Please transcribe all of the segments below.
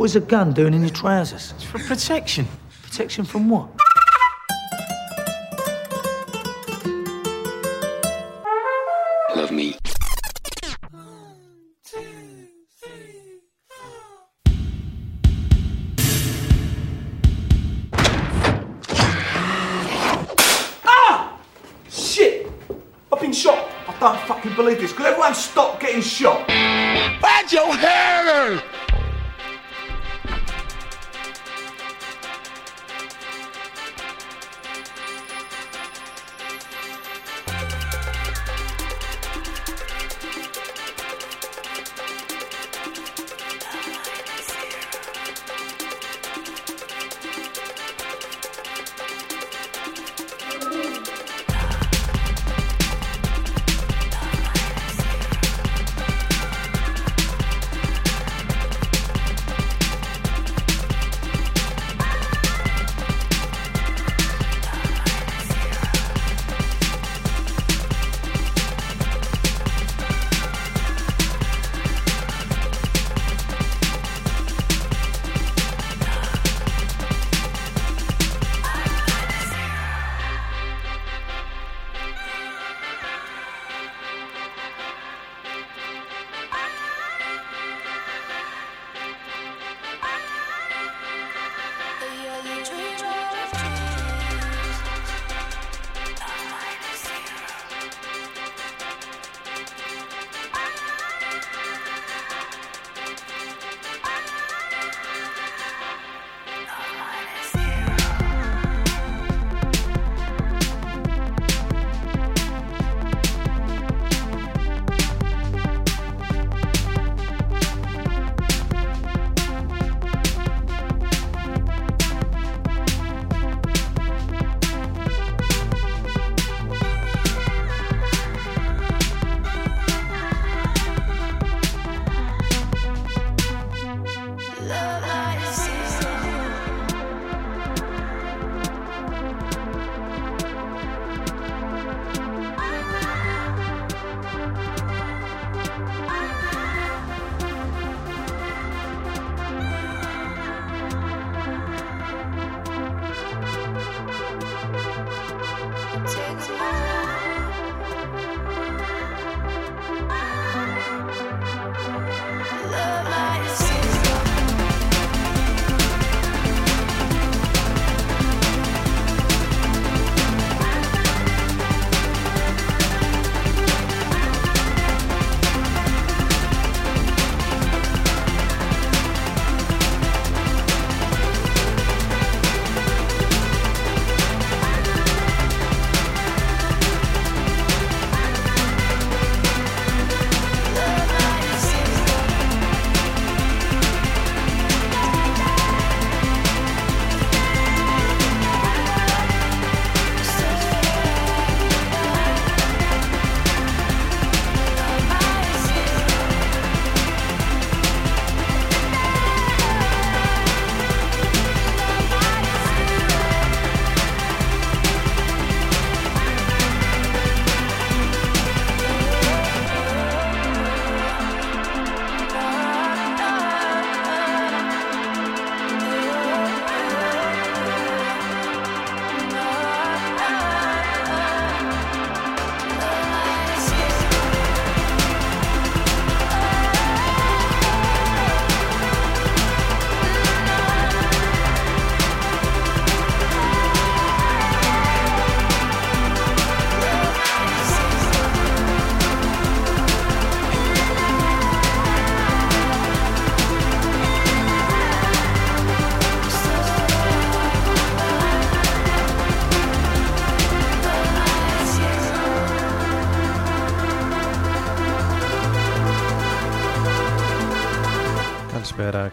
What is a gun doing in your trousers? It's for protection. Protection from what? Love me. Ah! Shit! I've been shot. I don't fucking believe this. Could everyone stop getting shot?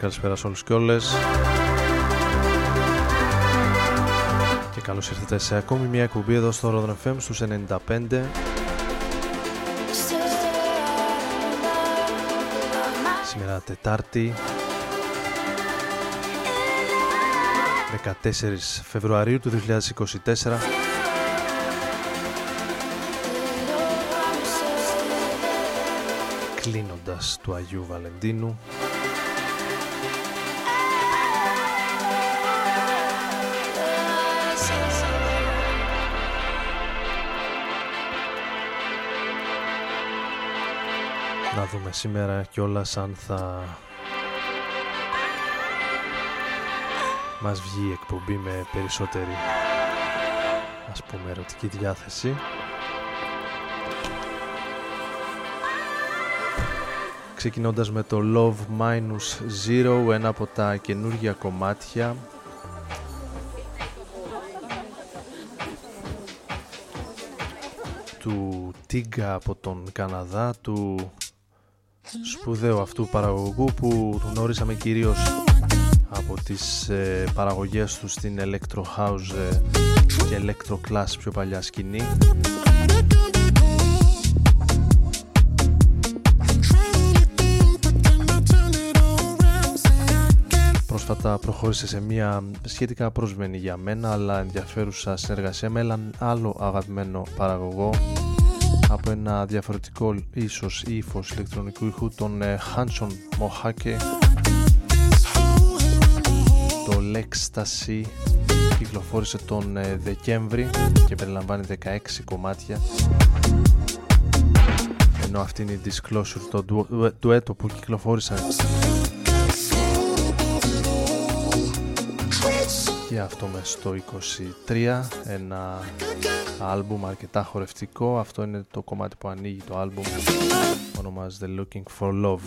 Καλησπέρα, καλησπέρα σε όλους και όλες. Και καλώς ήρθατε σε ακόμη μια εκπομπή εδώ στο Rodon FM στους 95 Σήμερα Τετάρτη 14 Φεβρουαρίου του 2024 κλείνοντας του Αγίου Βαλεντίνου δούμε σήμερα κιόλας αν θα μας βγει η εκπομπή με περισσότερη ας πούμε ερωτική διάθεση. Ξεκινώντας με το Love Minus Zero ένα από τα καινούργια κομμάτια. Του Τίγκα από τον Καναδά του σπουδαίου αυτού παραγωγού που γνώρισαμε κυρίως από τις ε, παραγωγές του στην Electro House ε, και Electro Class πιο παλιά σκηνή. Πρόσφατα προχώρησε σε μια σχετικά προσμένη για μένα αλλά ενδιαφέρουσα συνεργασία με έναν άλλο αγαπημένο παραγωγό από ένα διαφορετικό ίσως ύφος ηλεκτρονικού ήχου τον Hanson Mohake. Το Lextasy κυκλοφόρησε τον ε, Δεκέμβρη και περιλαμβάνει 16 κομμάτια. Ενώ αυτή είναι η Disclosure το έτο που κυκλοφόρησαν και αυτό μέσα στο 23 ένα άλμπουμ αρκετά χορευτικό. Αυτό είναι το κομμάτι που ανοίγει το άλμπουμ. Ονομάζεται Looking for Love.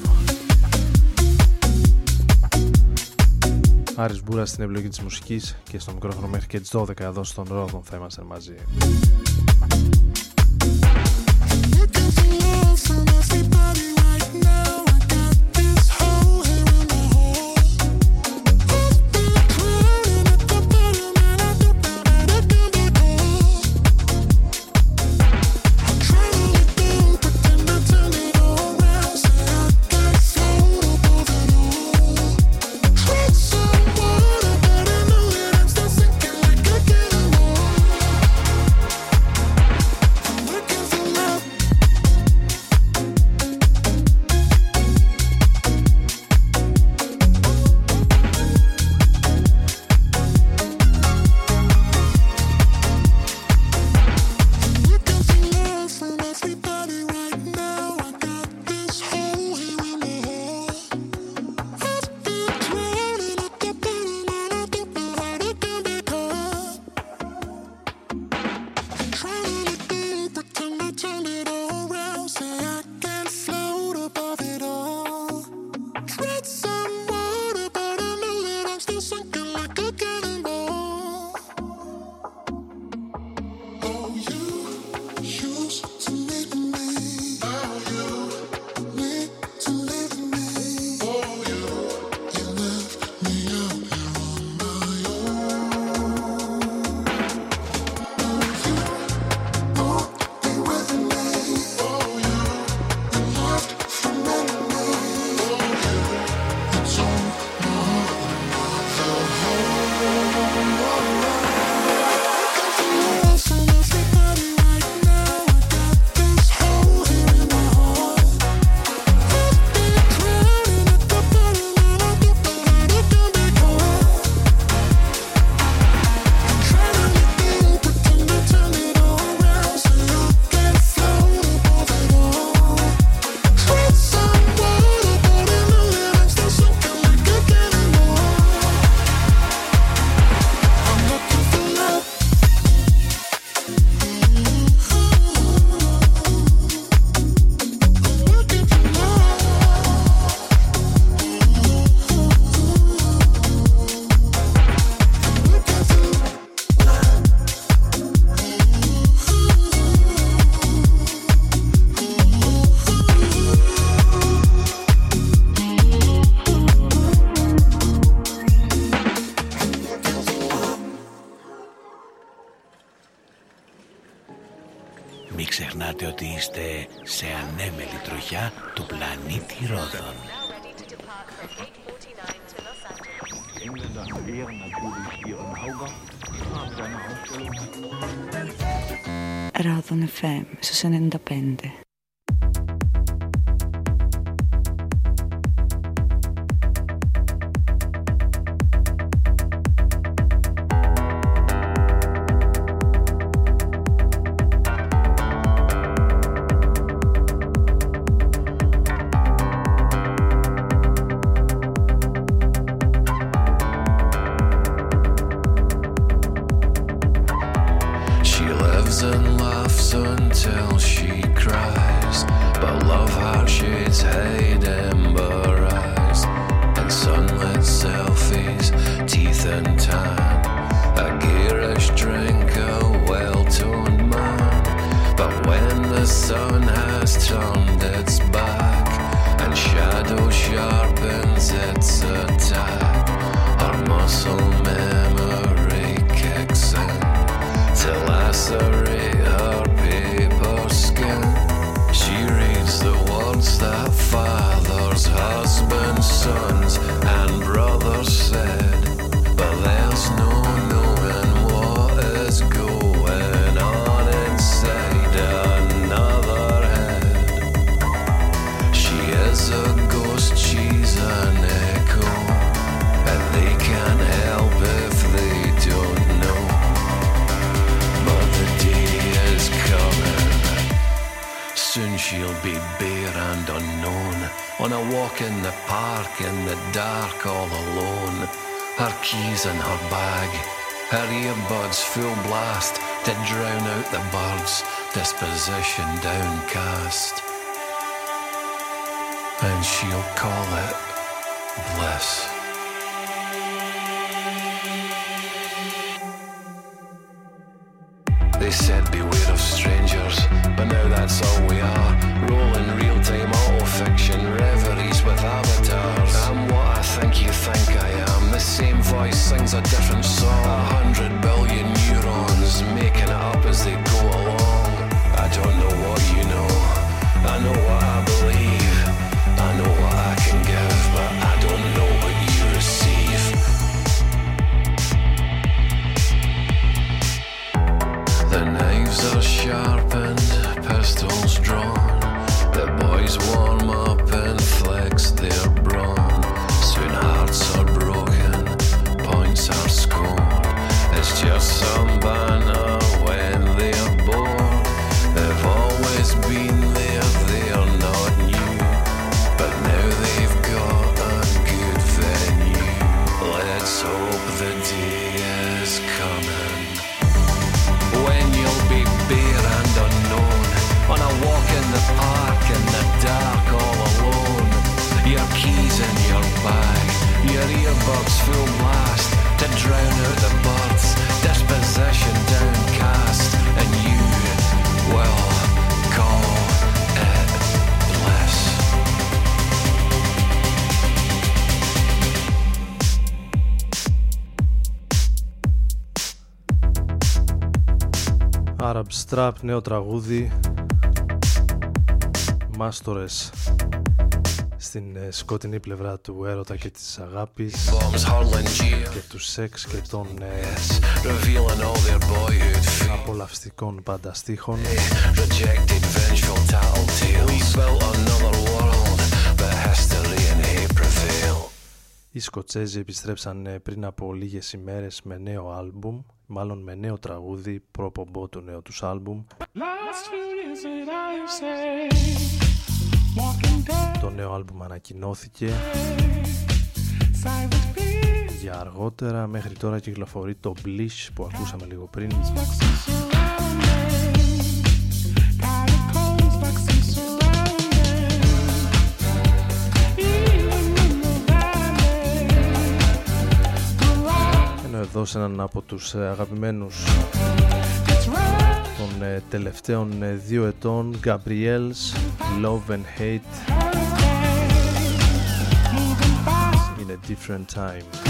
Άρης Μπούρα στην επιλογή της μουσικής και στο μικρόφωνο μέχρι και τις 12 εδώ στον Ρόδον θα είμαστε μαζί. FM walk in the park in the dark all alone. Her keys in her bag, her earbuds full blast to drown out the birds, disposition downcast. And she'll call it bliss. are deafening. Arab Strap, νέο τραγούδι Μάστορες στην ε, σκοτεινή πλευρά του έρωτα και της αγάπης bombs hurling jeers και του σεξ και των ε, revealing all their boyhood fears. απολαυστικών πάντα στίχων. Rejected, Οι Σκοτσέζοι επιστρέψαν ε, πριν από λίγες ημέρες με νέο άλμπουμ μάλλον με νέο τραγούδι προπομπό του νέου τους άλμπουμ. Το νέο άλμπουμ ανακοινώθηκε για αργότερα. Μέχρι τώρα κυκλοφορεί το Blish που ακούσαμε λίγο πριν εδώ σε έναν από τους ε, αγαπημένους των ε, τελευταίων ε, δύο ετών Gabriel's Love and Hate. In a different time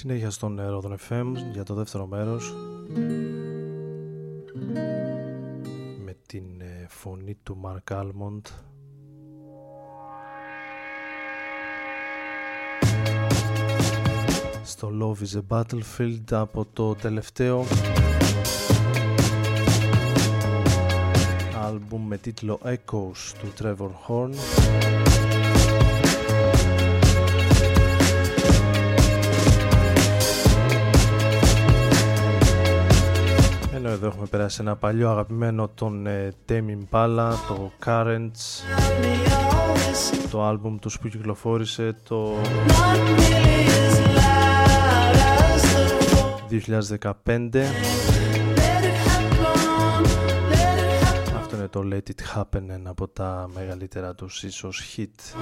Συνέχεια στον Ρόδον FM για το δεύτερο μέρος. Με την ε, φωνή του Μαρκ Άλμοντ στο Love is a Battlefield από το τελευταίο άλμπουμ με τίτλο Echoes του Trevor Horn εδώ έχουμε περάσει ένα παλιό αγαπημένο των ε, Tame Impala, το Currents. Το άλμπουμ τους που κυκλοφόρησε το 2015 Αυτό είναι το Let It Happen, ένα από τα μεγαλύτερα τους ίσως hit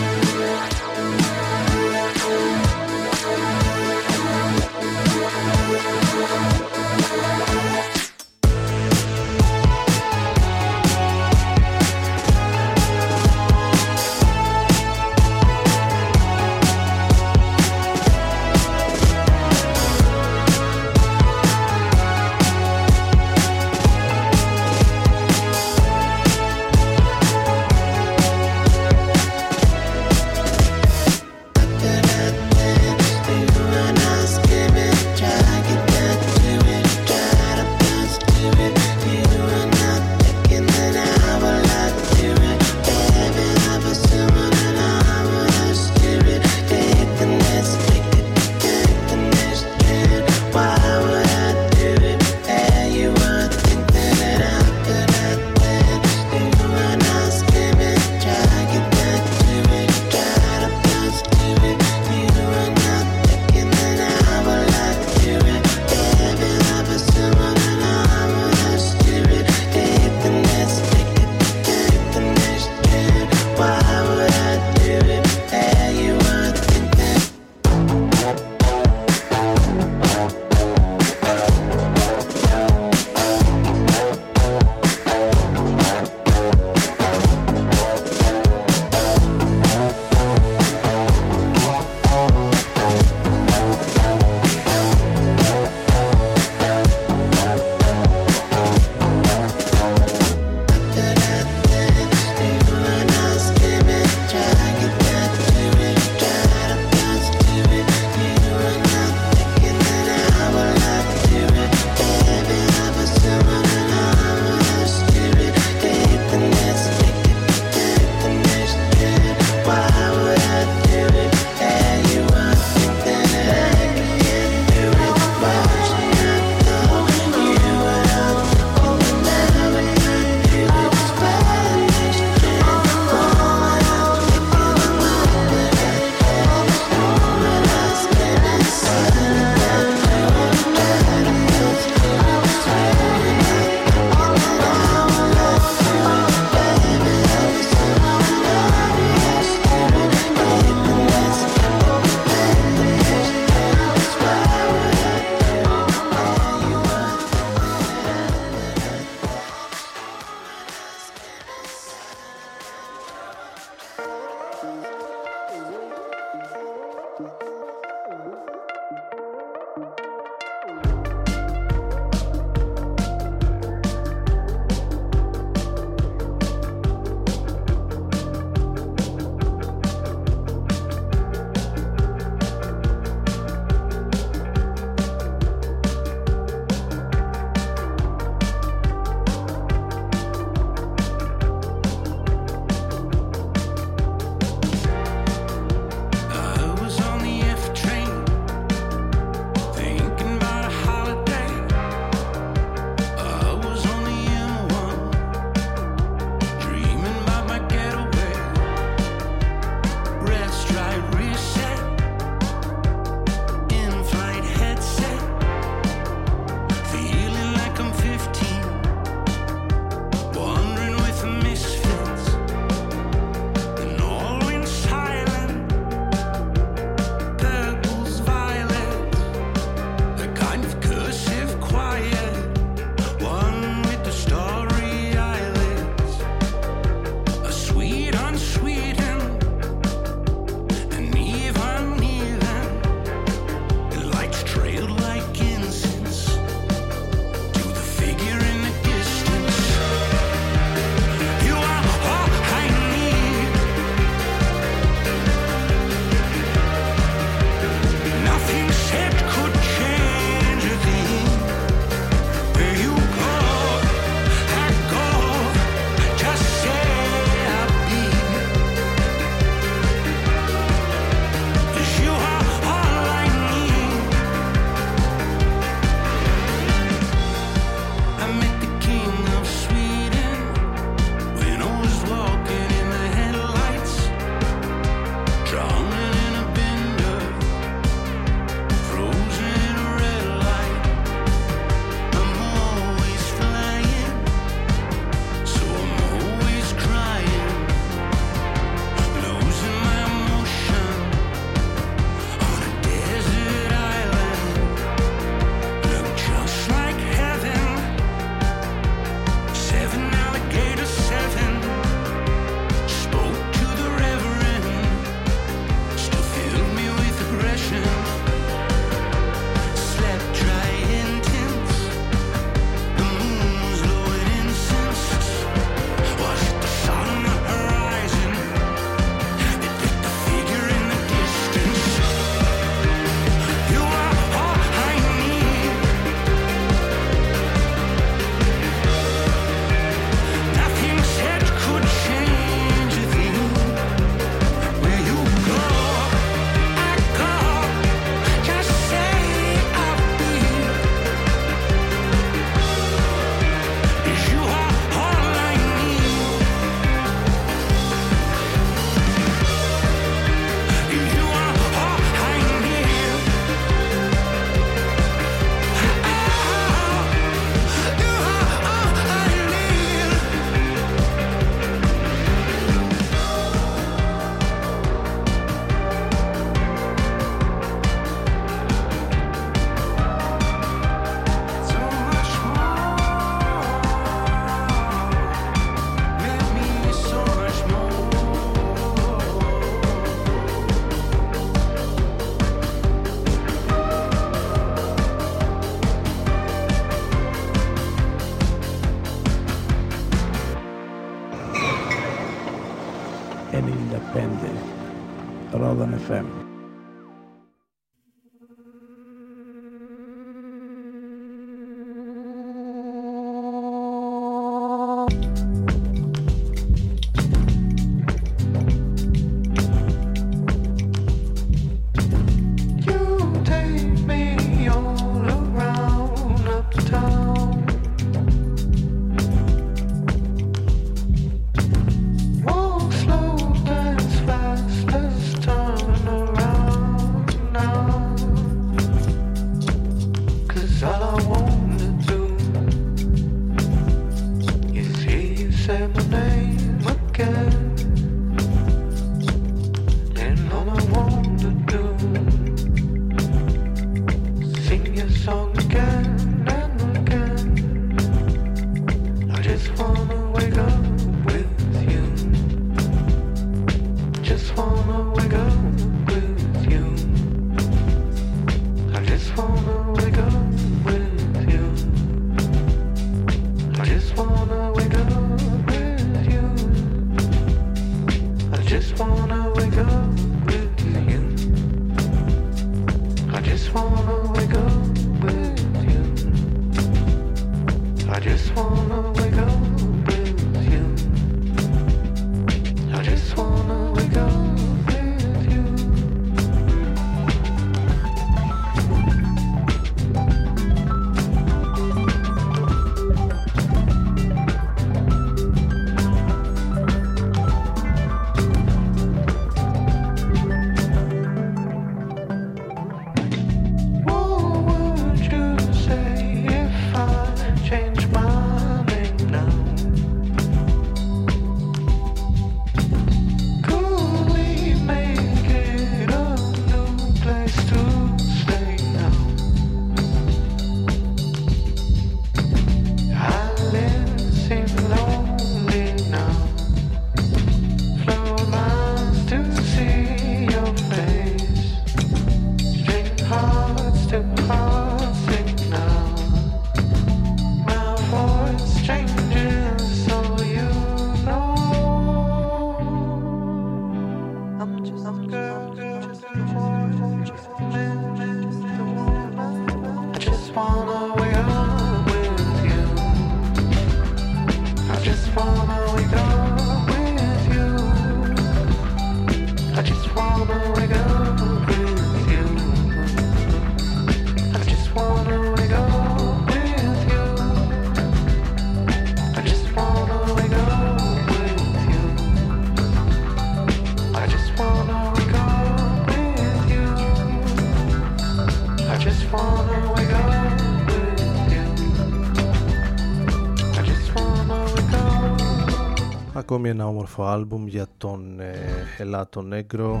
ακόμη ένα όμορφο άλμπουμ για τον ε, Ελάτο Νέγκρο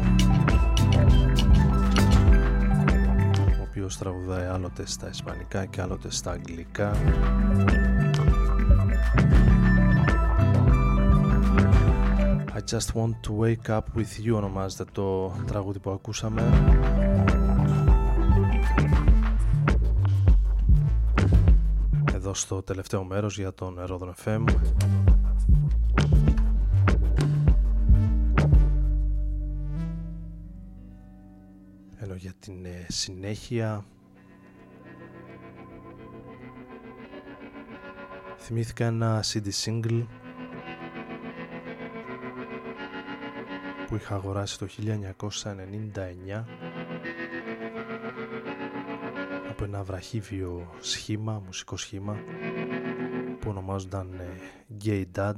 ο οποίος τραγουδάει άλλοτε στα ισπανικά και άλλοτε στα αγγλικά. I just want to wake up with you ονομάζεται το τραγούδι που ακούσαμε. Εδώ στο τελευταίο μέρος για τον Ρόδον FM για την ε, συνέχεια. Θυμήθηκα ένα CD single που είχα αγοράσει το 1999 από ένα βραχύβιο σχήμα, μουσικό σχήμα που ονομάζονταν ε, Gay Dad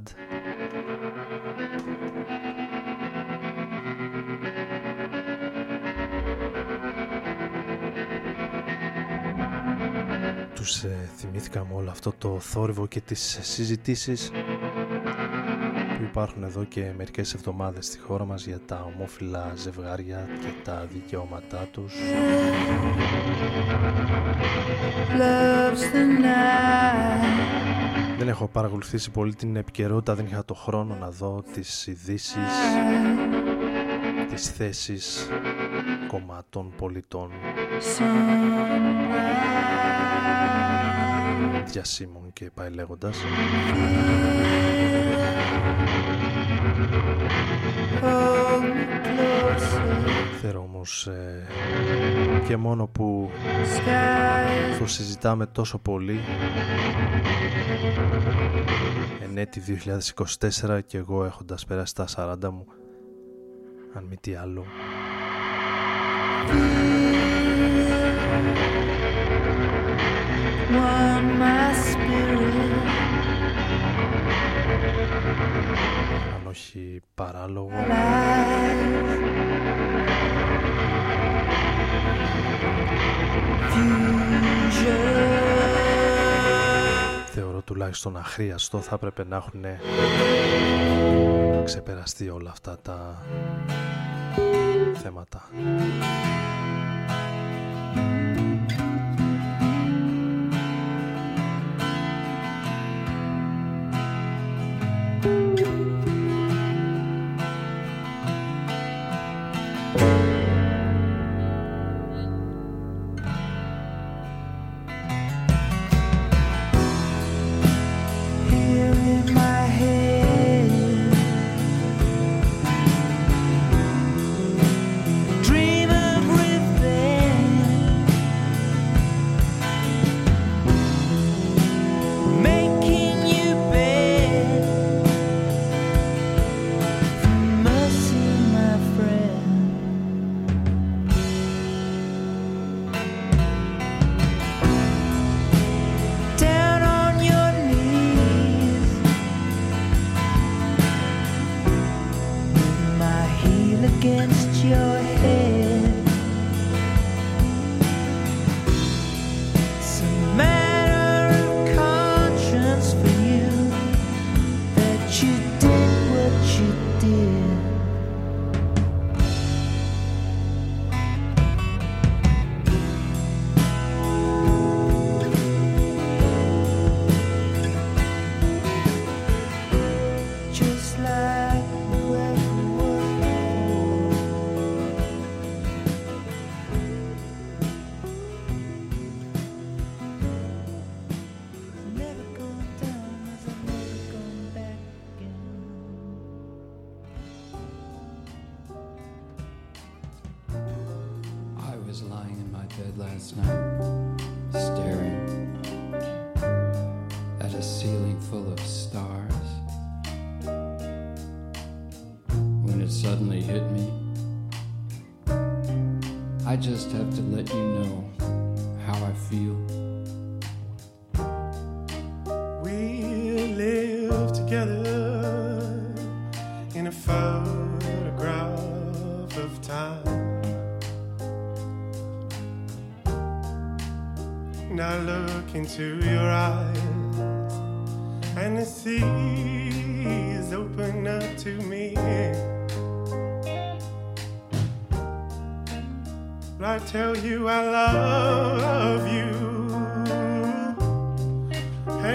τους ε, θυμήθηκα όλο αυτό το θόρυβο και τις συζητήσεις που υπάρχουν εδώ και μερικές εβδομάδες στη χώρα μας για τα ομόφυλα ζευγάρια και τα δικαιώματά τους. Δεν έχω παρακολουθήσει πολύ την επικαιρότητα, δεν είχα το χρόνο να δω τις ειδήσεις, τις θέσεις κομμάτων πολιτών. Διασύμων και πάει λέγοντας. Oh, όμως ε, και μόνο που το συζητάμε τόσο πολύ εν έτη 2024 και εγώ έχοντας περάσει τα 40 μου αν μη τι άλλο αν όχι παράλογο θεωρώ τουλάχιστον αχρίαστο θα έπρεπε να έχουν ξεπεραστεί όλα αυτά τα θέματα.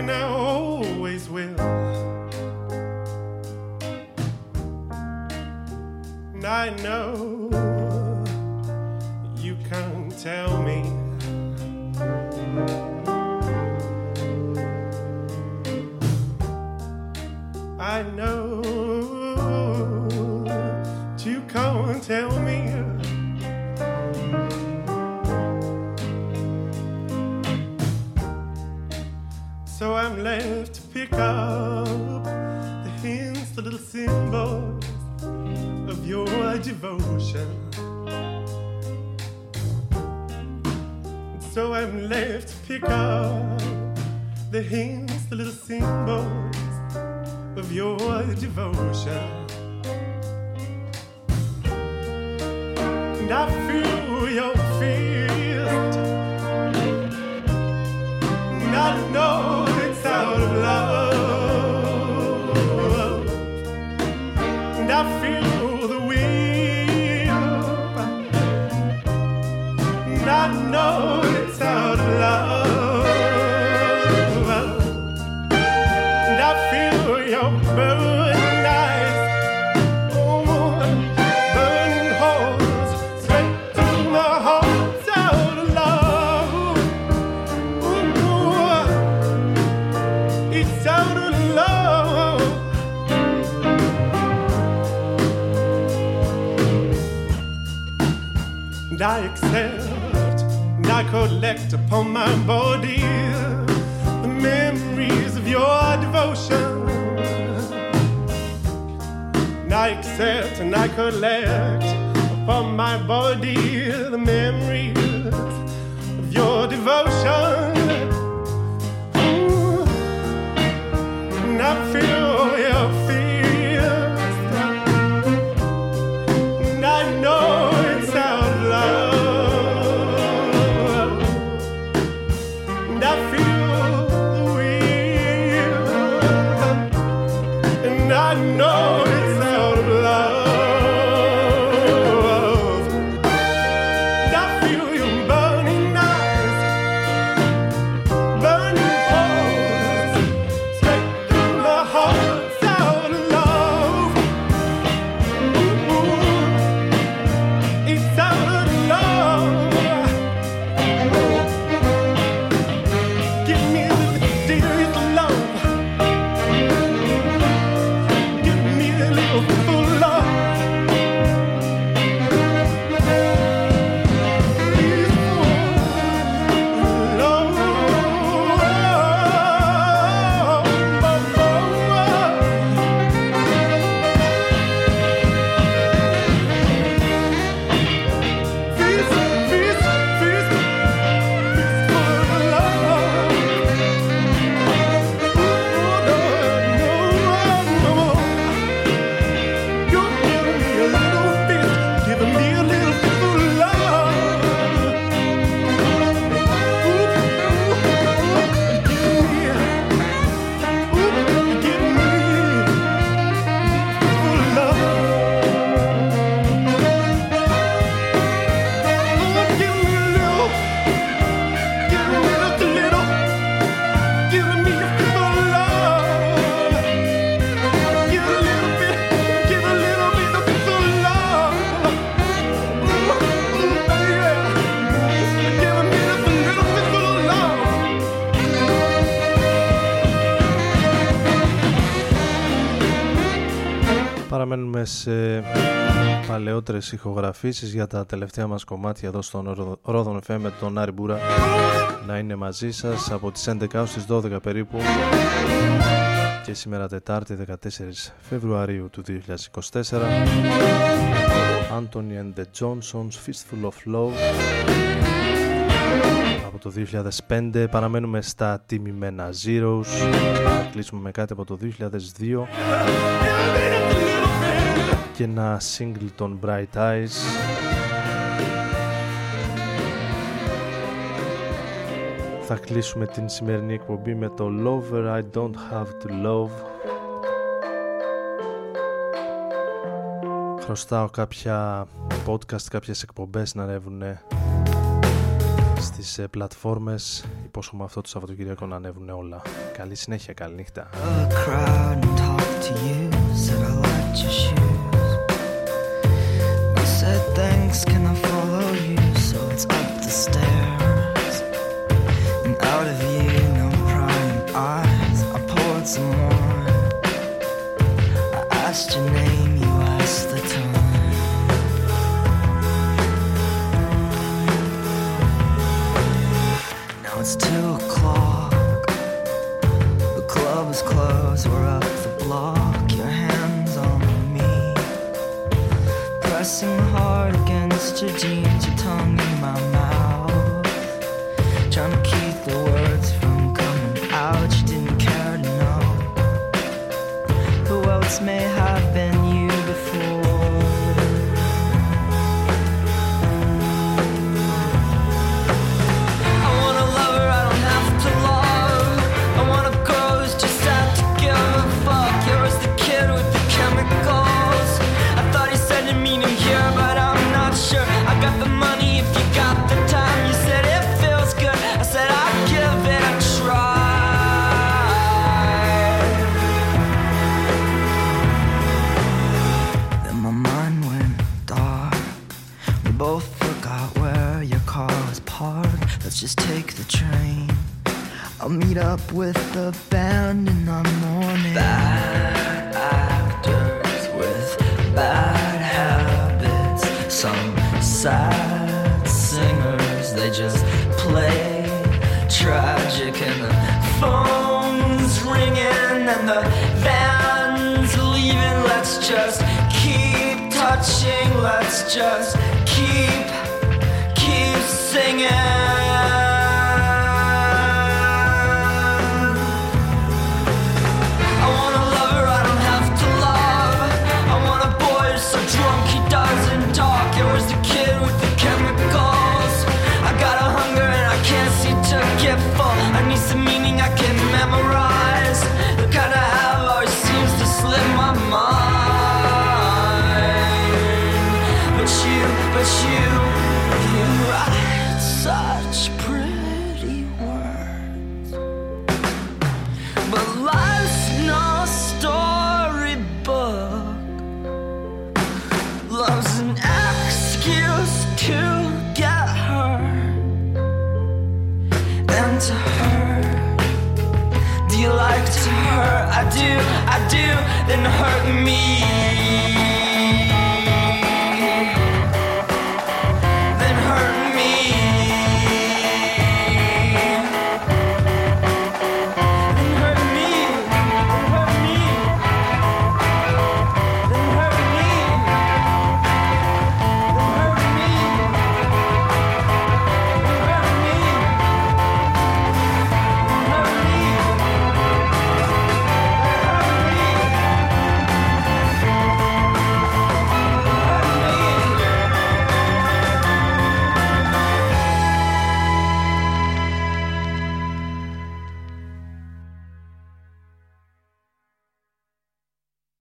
and I always will. And I know. My body the memories of your devotion. I accept and I collect upon my body the memories of your devotion. Ooh. And I feel your fears. Παραμένουμε σε παλαιότερες ηχογραφήσεις για τα τελευταία μας κομμάτια εδώ στον Ρόδον FM με τον Άρη Μπούρα. Να είναι μαζί σας από τις 11 έως τις 12 περίπου. Και σήμερα Τετάρτη 14 Φεβρουαρίου του 2024 Anthony and the Johnsons Fistful of Love. Από το 2005 παραμένουμε στα τιμημένα Zeros. Θα κλείσουμε με κάτι από το 2002 και ένα single των Bright Eyes. Θα κλείσουμε την σημερινή εκπομπή με το Lover I Don't Have To Love. Χρωστάω κάποια podcast, κάποιες εκπομπές να ανέβουν στις ε, πλατφόρμες. Υπόσχομαι αυτό το Σαββατοκυριακό να ανέβουν όλα. Καλή συνέχεια, καλή νύχτα your shoes. I said, Thanks, can I? Let's just keep than hurt